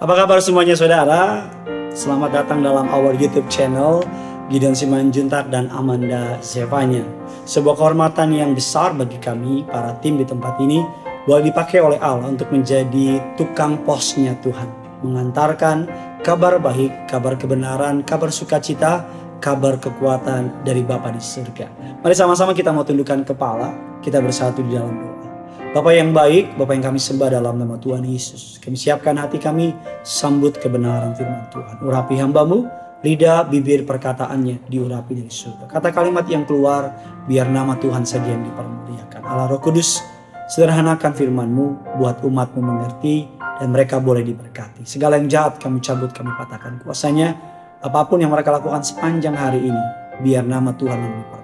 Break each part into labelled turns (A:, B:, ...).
A: Apa kabar semuanya saudara? Selamat datang dalam our YouTube channel Gideon Simanjuntak dan Amanda Zevanya. Sebuah kehormatan yang besar bagi kami para tim di tempat ini boleh dipakai oleh Allah untuk menjadi tukang posnya Tuhan. Mengantarkan kabar baik, kabar kebenaran, kabar sukacita, kabar kekuatan dari Bapa di surga. Mari sama-sama kita mau tundukkan kepala, kita bersatu di dalam doa. Bapak yang baik, Bapak yang kami sembah dalam nama Tuhan Yesus. Kami siapkan hati kami sambut kebenaran firman Tuhan. Urapi hambamu, lidah, bibir, perkataannya diurapi dari surga. Kata kalimat yang keluar, biar nama Tuhan saja yang dipermuliakan. Allah Roh Kudus, sederhanakan firmanmu, buat umatmu mengerti, dan mereka boleh diberkati. Segala yang jahat kami cabut, kami patahkan kuasanya. Apa pun yang mereka lakukan sepanjang hari ini, biar nama Tuhan yang dipermuliakan.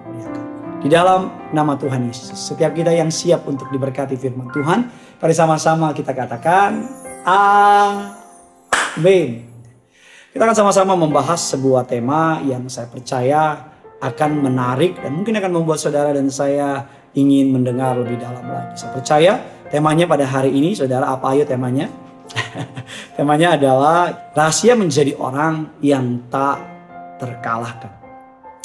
A: Di dalam nama Tuhan Yesus. Setiap kita yang siap untuk diberkati firman Tuhan. Mari sama-sama kita katakan. Amin. Kita akan sama-sama membahas sebuah tema yang saya percaya akan menarik dan mungkin akan membuat saudara dan saya ingin mendengar lebih dalam lagi. Saya percaya temanya pada hari ini, saudara apa ayo temanya? temanya adalah rahasia menjadi orang yang tak terkalahkan.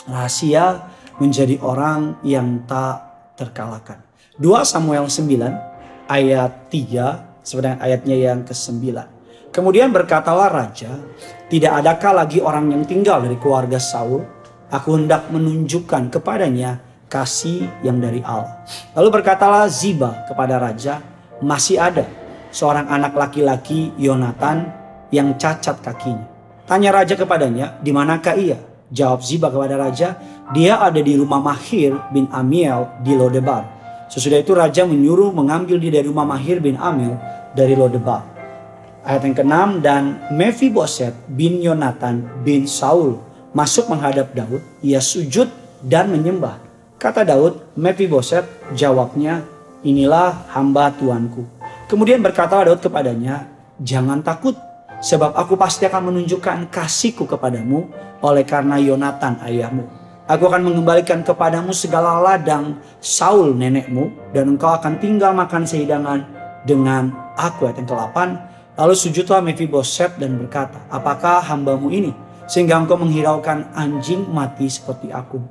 A: Rahasia menjadi orang yang tak terkalahkan. 2 Samuel 9 ayat 3 sebenarnya ayatnya yang ke-9. Kemudian berkatalah raja, tidak adakah lagi orang yang tinggal dari keluarga Saul? Aku hendak menunjukkan kepadanya kasih yang dari Allah. Lalu berkatalah Ziba kepada raja, masih ada seorang anak laki-laki Yonatan yang cacat kakinya. Tanya raja kepadanya, di manakah ia? Jawab Ziba kepada raja, dia ada di rumah Mahir bin Amiel di Lodebar. Sesudah itu raja menyuruh mengambil dia dari rumah Mahir bin Amiel dari Lodebar. Ayat yang ke-6 dan Mephiboset bin Yonatan bin Saul masuk menghadap Daud. Ia sujud dan menyembah. Kata Daud, Mephiboset jawabnya, inilah hamba tuanku. Kemudian berkata Daud kepadanya, jangan takut sebab aku pasti akan menunjukkan kasihku kepadamu oleh karena Yonatan ayahmu Aku akan mengembalikan kepadamu segala ladang Saul nenekmu dan engkau akan tinggal makan sehidangan dengan aku. Ayat yang ke-8. Lalu sujudlah Mephiboset dan berkata, apakah hambamu ini sehingga engkau menghiraukan anjing mati seperti aku.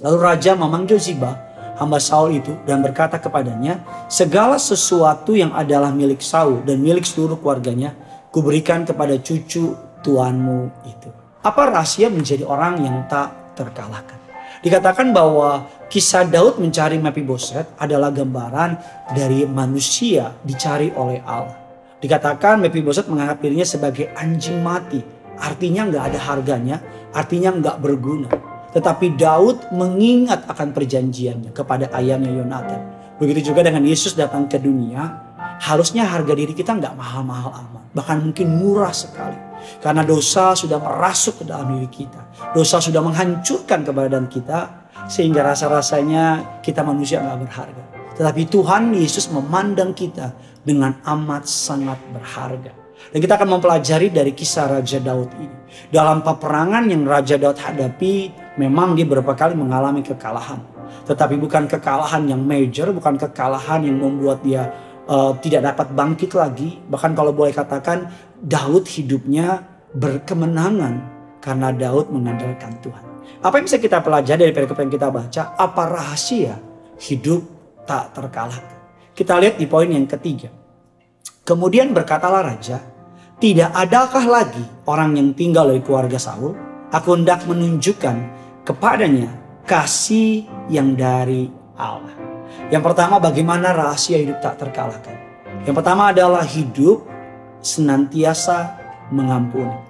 A: Lalu raja memanggil Ziba, hamba Saul itu dan berkata kepadanya, segala sesuatu yang adalah milik Saul dan milik seluruh keluarganya, kuberikan kepada cucu tuanmu itu. Apa rahasia menjadi orang yang tak terkalahkan. Dikatakan bahwa kisah Daud mencari Mephiboset adalah gambaran dari manusia dicari oleh Allah. Dikatakan Mephiboset menganggap dirinya sebagai anjing mati. Artinya nggak ada harganya, artinya nggak berguna. Tetapi Daud mengingat akan perjanjiannya kepada ayahnya Yonatan. Begitu juga dengan Yesus datang ke dunia, harusnya harga diri kita nggak mahal-mahal amat. Bahkan mungkin murah sekali. Karena dosa sudah merasuk ke dalam diri kita. Dosa sudah menghancurkan keberadaan kita. Sehingga rasa-rasanya kita manusia nggak berharga. Tetapi Tuhan Yesus memandang kita dengan amat sangat berharga. Dan kita akan mempelajari dari kisah Raja Daud ini. Dalam peperangan yang Raja Daud hadapi, memang dia beberapa kali mengalami kekalahan. Tetapi bukan kekalahan yang major, bukan kekalahan yang membuat dia uh, tidak dapat bangkit lagi. Bahkan kalau boleh katakan Daud hidupnya berkemenangan karena Daud mengandalkan Tuhan. Apa yang bisa kita pelajari dari perikop yang kita baca? Apa rahasia hidup tak terkalahkan? Kita lihat di poin yang ketiga. Kemudian berkatalah raja, tidak adakah lagi orang yang tinggal dari keluarga Saul? Aku hendak menunjukkan kepadanya kasih yang dari Allah. Yang pertama bagaimana rahasia hidup tak terkalahkan. Yang pertama adalah hidup senantiasa mengampuni.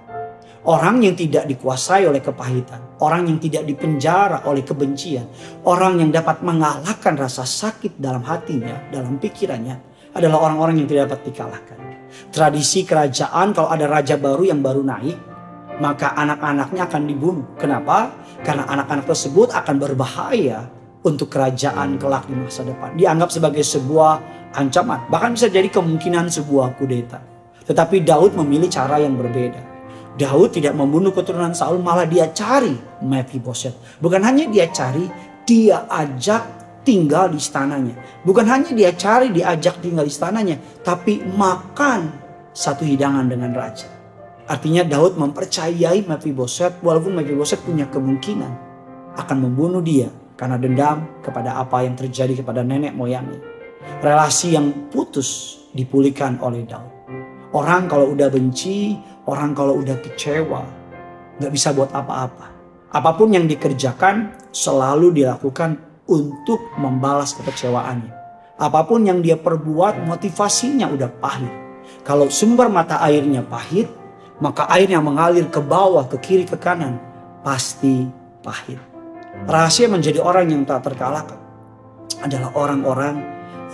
A: Orang yang tidak dikuasai oleh kepahitan, orang yang tidak dipenjara oleh kebencian, orang yang dapat mengalahkan rasa sakit dalam hatinya, dalam pikirannya, adalah orang-orang yang tidak dapat dikalahkan. Tradisi kerajaan kalau ada raja baru yang baru naik, maka anak-anaknya akan dibunuh. Kenapa? Karena anak-anak tersebut akan berbahaya untuk kerajaan kelak di masa depan. Dianggap sebagai sebuah ancaman, bahkan bisa jadi kemungkinan sebuah kudeta. Tetapi Daud memilih cara yang berbeda. Daud tidak membunuh keturunan Saul, malah dia cari Mephiboset. Bukan hanya dia cari, dia ajak tinggal di istananya. Bukan hanya dia cari, diajak tinggal di istananya, tapi makan satu hidangan dengan raja. Artinya Daud mempercayai Mephiboset walaupun Mephiboset punya kemungkinan akan membunuh dia karena dendam kepada apa yang terjadi kepada nenek moyangnya. Relasi yang putus dipulihkan oleh Daud. Orang kalau udah benci, orang kalau udah kecewa, nggak bisa buat apa-apa. Apa pun yang dikerjakan selalu dilakukan untuk membalas kekecewaannya. Apa pun yang dia perbuat motivasinya udah pahit. Kalau sumber mata airnya pahit, maka air yang mengalir ke bawah, ke kiri, ke kanan pasti pahit. Rahasia menjadi orang yang tak terkalahkan adalah orang-orang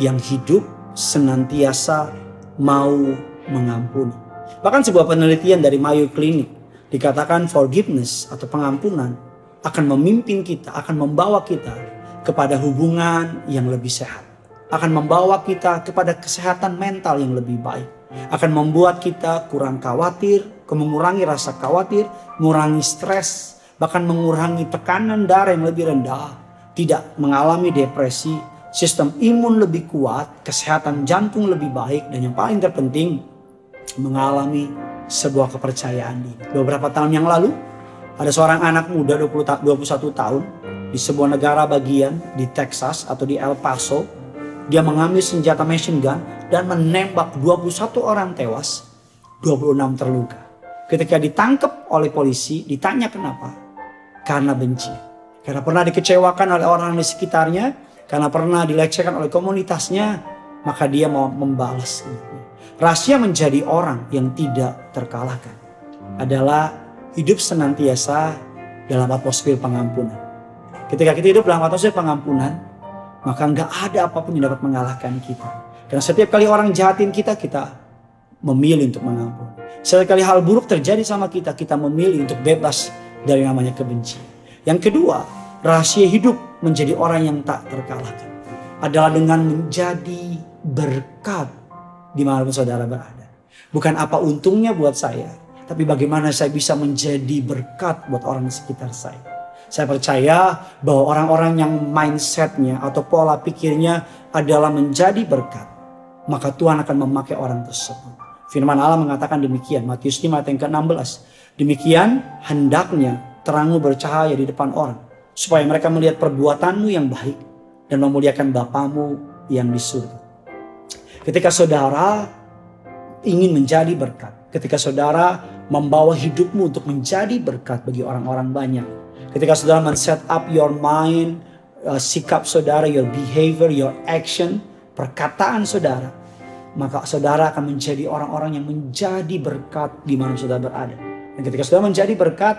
A: yang hidup senantiasa mau mengampuni. Bahkan sebuah penelitian dari Mayo Clinic dikatakan forgiveness atau pengampunan akan memimpin kita, akan membawa kita kepada hubungan yang lebih sehat. Akan membawa kita kepada kesehatan mental yang lebih baik. Akan membuat kita kurang khawatir, mengurangi rasa khawatir, mengurangi stres, bahkan mengurangi tekanan darah yang lebih rendah, tidak mengalami depresi, sistem imun lebih kuat, kesehatan jantung lebih baik, dan yang paling terpenting mengalami sebuah kepercayaan diri. Beberapa tahun yang lalu, ada seorang anak muda 20, 21 tahun di sebuah negara bagian di Texas atau di El Paso. Dia mengambil senjata machine gun dan menembak 21 orang tewas, 26 terluka. Ketika ditangkap oleh polisi, ditanya kenapa? Karena benci. Karena pernah dikecewakan oleh orang di sekitarnya, karena pernah dilecehkan oleh komunitasnya, maka dia mau membalas. Rahasia menjadi orang yang tidak terkalahkan adalah hidup senantiasa dalam atmosfer pengampunan. Ketika kita hidup dalam atmosfer pengampunan, maka nggak ada apa pun yang dapat mengalahkan kita. Karena setiap kali orang jahatin kita, kita memilih untuk mengampun. Setiap kali hal buruk terjadi sama kita, kita memilih untuk bebas dari namanya kebencian. Yang kedua, rahasia hidup menjadi orang yang tak terkalahkan adalah dengan menjadi berkat di mana saudara berada. Bukan apa untungnya buat saya, tapi bagaimana saya bisa menjadi berkat buat orang di sekitar saya. Saya percaya bahwa orang-orang yang mindsetnya atau pola pikirnya adalah menjadi berkat. Maka Tuhan akan memakai orang tersebut. Firman Allah mengatakan demikian. Matius 5 ayat yang ke-16. Demikian hendaknya terangmu bercahaya di depan orang. Supaya mereka melihat perbuatanmu yang baik. Dan memuliakan Bapamu yang di surga. Ketika saudara ingin menjadi berkat. Ketika saudara membawa hidupmu untuk menjadi berkat bagi orang-orang banyak Ketika saudara men-set up your mind, uh, sikap saudara, your behavior, your action, perkataan saudara, maka saudara akan menjadi orang-orang yang menjadi berkat di mana saudara berada. Dan ketika saudara menjadi berkat,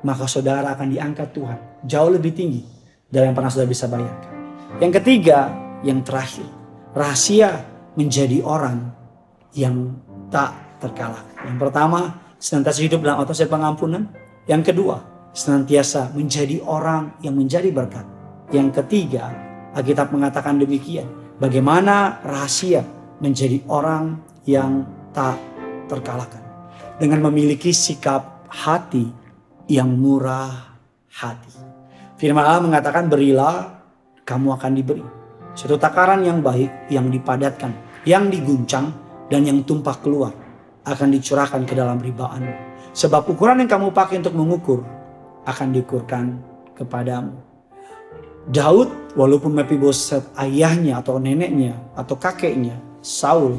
A: maka saudara akan diangkat Tuhan jauh lebih tinggi dari yang pernah saudara bisa bayangkan. Yang ketiga, yang terakhir, rahasia menjadi orang yang tak terkalahkan. Yang pertama, senantiasa hidup dalam atmosfer pengampunan. Yang kedua, senantiasa menjadi orang yang menjadi berkat. Yang ketiga, Alkitab mengatakan demikian. Bagaimana rahasia menjadi orang yang tak terkalahkan. Dengan memiliki sikap hati yang murah hati. Firman Allah mengatakan berilah kamu akan diberi. Satu takaran yang baik yang dipadatkan, yang diguncang dan yang tumpah keluar akan dicurahkan ke dalam ribaan. Sebab ukuran yang kamu pakai untuk mengukur akan diukurkan kepadamu. Daud walaupun Mephiboset ayahnya atau neneknya atau kakeknya Saul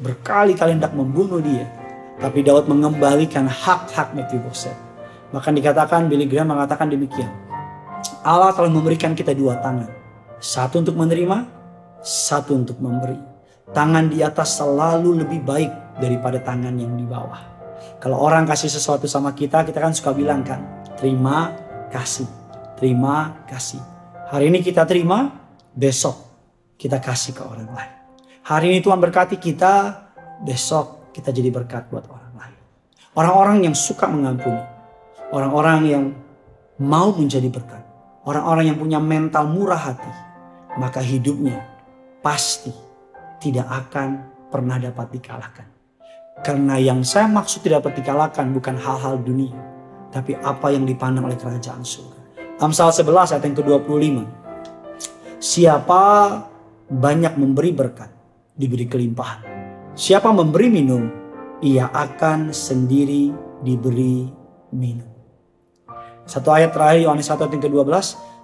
A: berkali-kali hendak membunuh dia. Tapi Daud mengembalikan hak-hak Mephiboset. Bahkan dikatakan Billy Graham mengatakan demikian. Allah telah memberikan kita dua tangan. Satu untuk menerima, satu untuk memberi. Tangan di atas selalu lebih baik daripada tangan yang di bawah. Kalau orang kasih sesuatu sama kita, kita kan suka bilang kan, Terima kasih. Terima kasih. Hari ini kita terima, besok kita kasih ke orang lain. Hari ini Tuhan berkati kita, besok kita jadi berkat buat orang lain. Orang-orang yang suka mengampuni. Orang-orang yang mau menjadi berkat. Orang-orang yang punya mental murah hati. Maka hidupnya pasti tidak akan pernah dapat dikalahkan. Karena yang saya maksud tidak dapat dikalahkan bukan hal-hal dunia tapi apa yang dipandang oleh kerajaan surga. Amsal 11 ayat yang ke-25. Siapa banyak memberi berkat, diberi kelimpahan. Siapa memberi minum, ia akan sendiri diberi minum. Satu ayat terakhir Yohanes 1 ayat ke-12,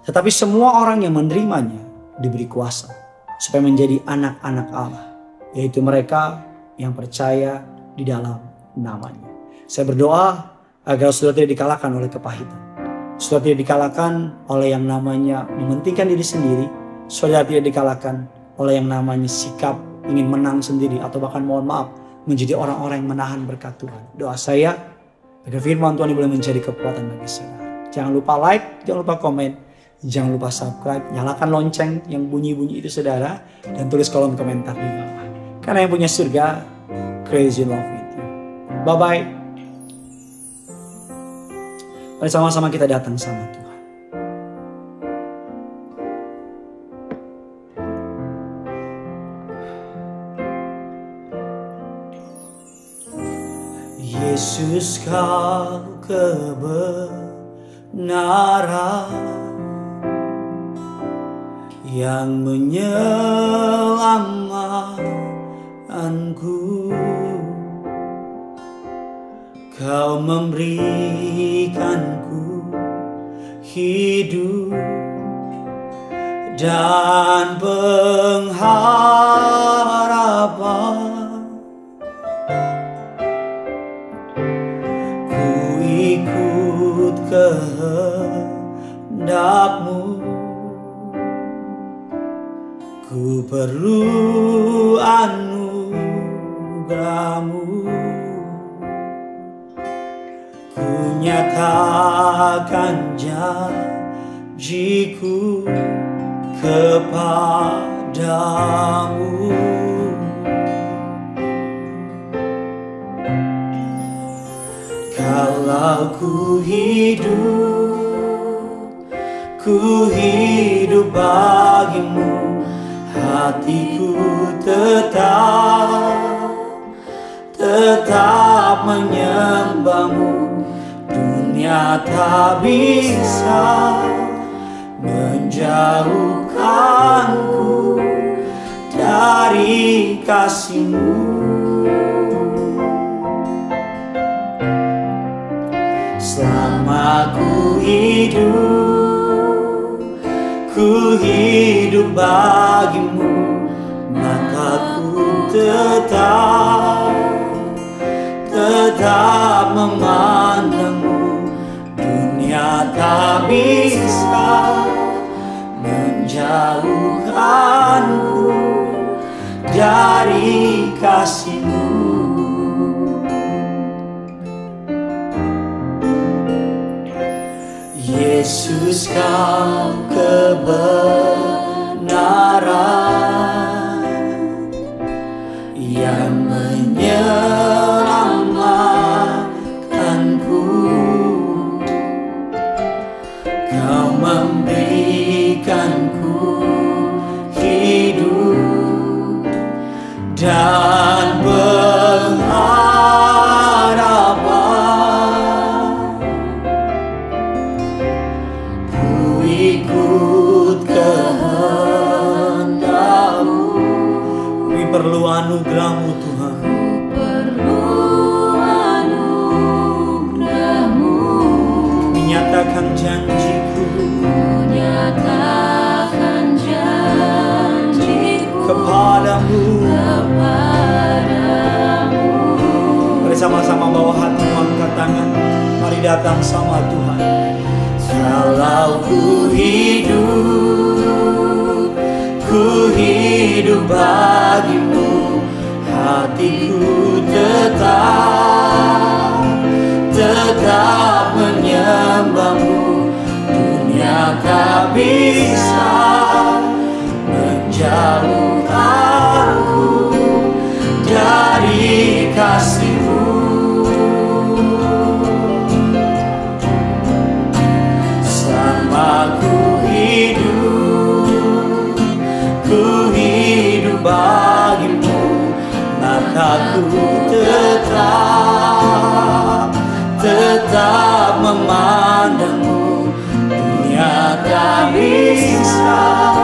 A: tetapi semua orang yang menerimanya diberi kuasa supaya menjadi anak-anak Allah, yaitu mereka yang percaya di dalam namanya. Saya berdoa agar saudara tidak dikalahkan oleh kepahitan. Saudara tidak dikalahkan oleh yang namanya mementingkan diri sendiri. Saudara tidak dikalahkan oleh yang namanya sikap ingin menang sendiri atau bahkan mohon maaf menjadi orang-orang yang menahan berkat Tuhan. Doa saya agar firman Tuhan boleh menjadi kekuatan bagi saudara. Jangan lupa like, jangan lupa komen, jangan lupa subscribe, nyalakan lonceng yang bunyi-bunyi itu saudara, dan tulis kolom komentar di bawah. Karena yang punya surga, crazy love with you. Bye-bye. Mari sama-sama kita datang sama Tuhan. Yesus kau kebenaran yang menyelamatkanku. Kau memberikanku hidup dan pengharapan Ku perlu anugerahmu. Ku nyatakan janjiku kepadamu. Kalau ku hidup, ku hidup bagimu, hatiku tetap, tetap menyembahmu. Dunia tak bisa menjauhkanku dari kasihmu. Selama ku hidup hidup bagimu Mataku tetap Tetap memandangmu. Dunia tak bisa Menjauhkanku Dari kasihmu. Yesus kau memberikanku sama-sama bawa hati angkat tangan. Mari datang sama Tuhan. Kalau ku hidup, ku hidup bagimu, hatiku tetap, tetap menyembahmu. Dunia tak bisa memandangmu. Dunia tak bisa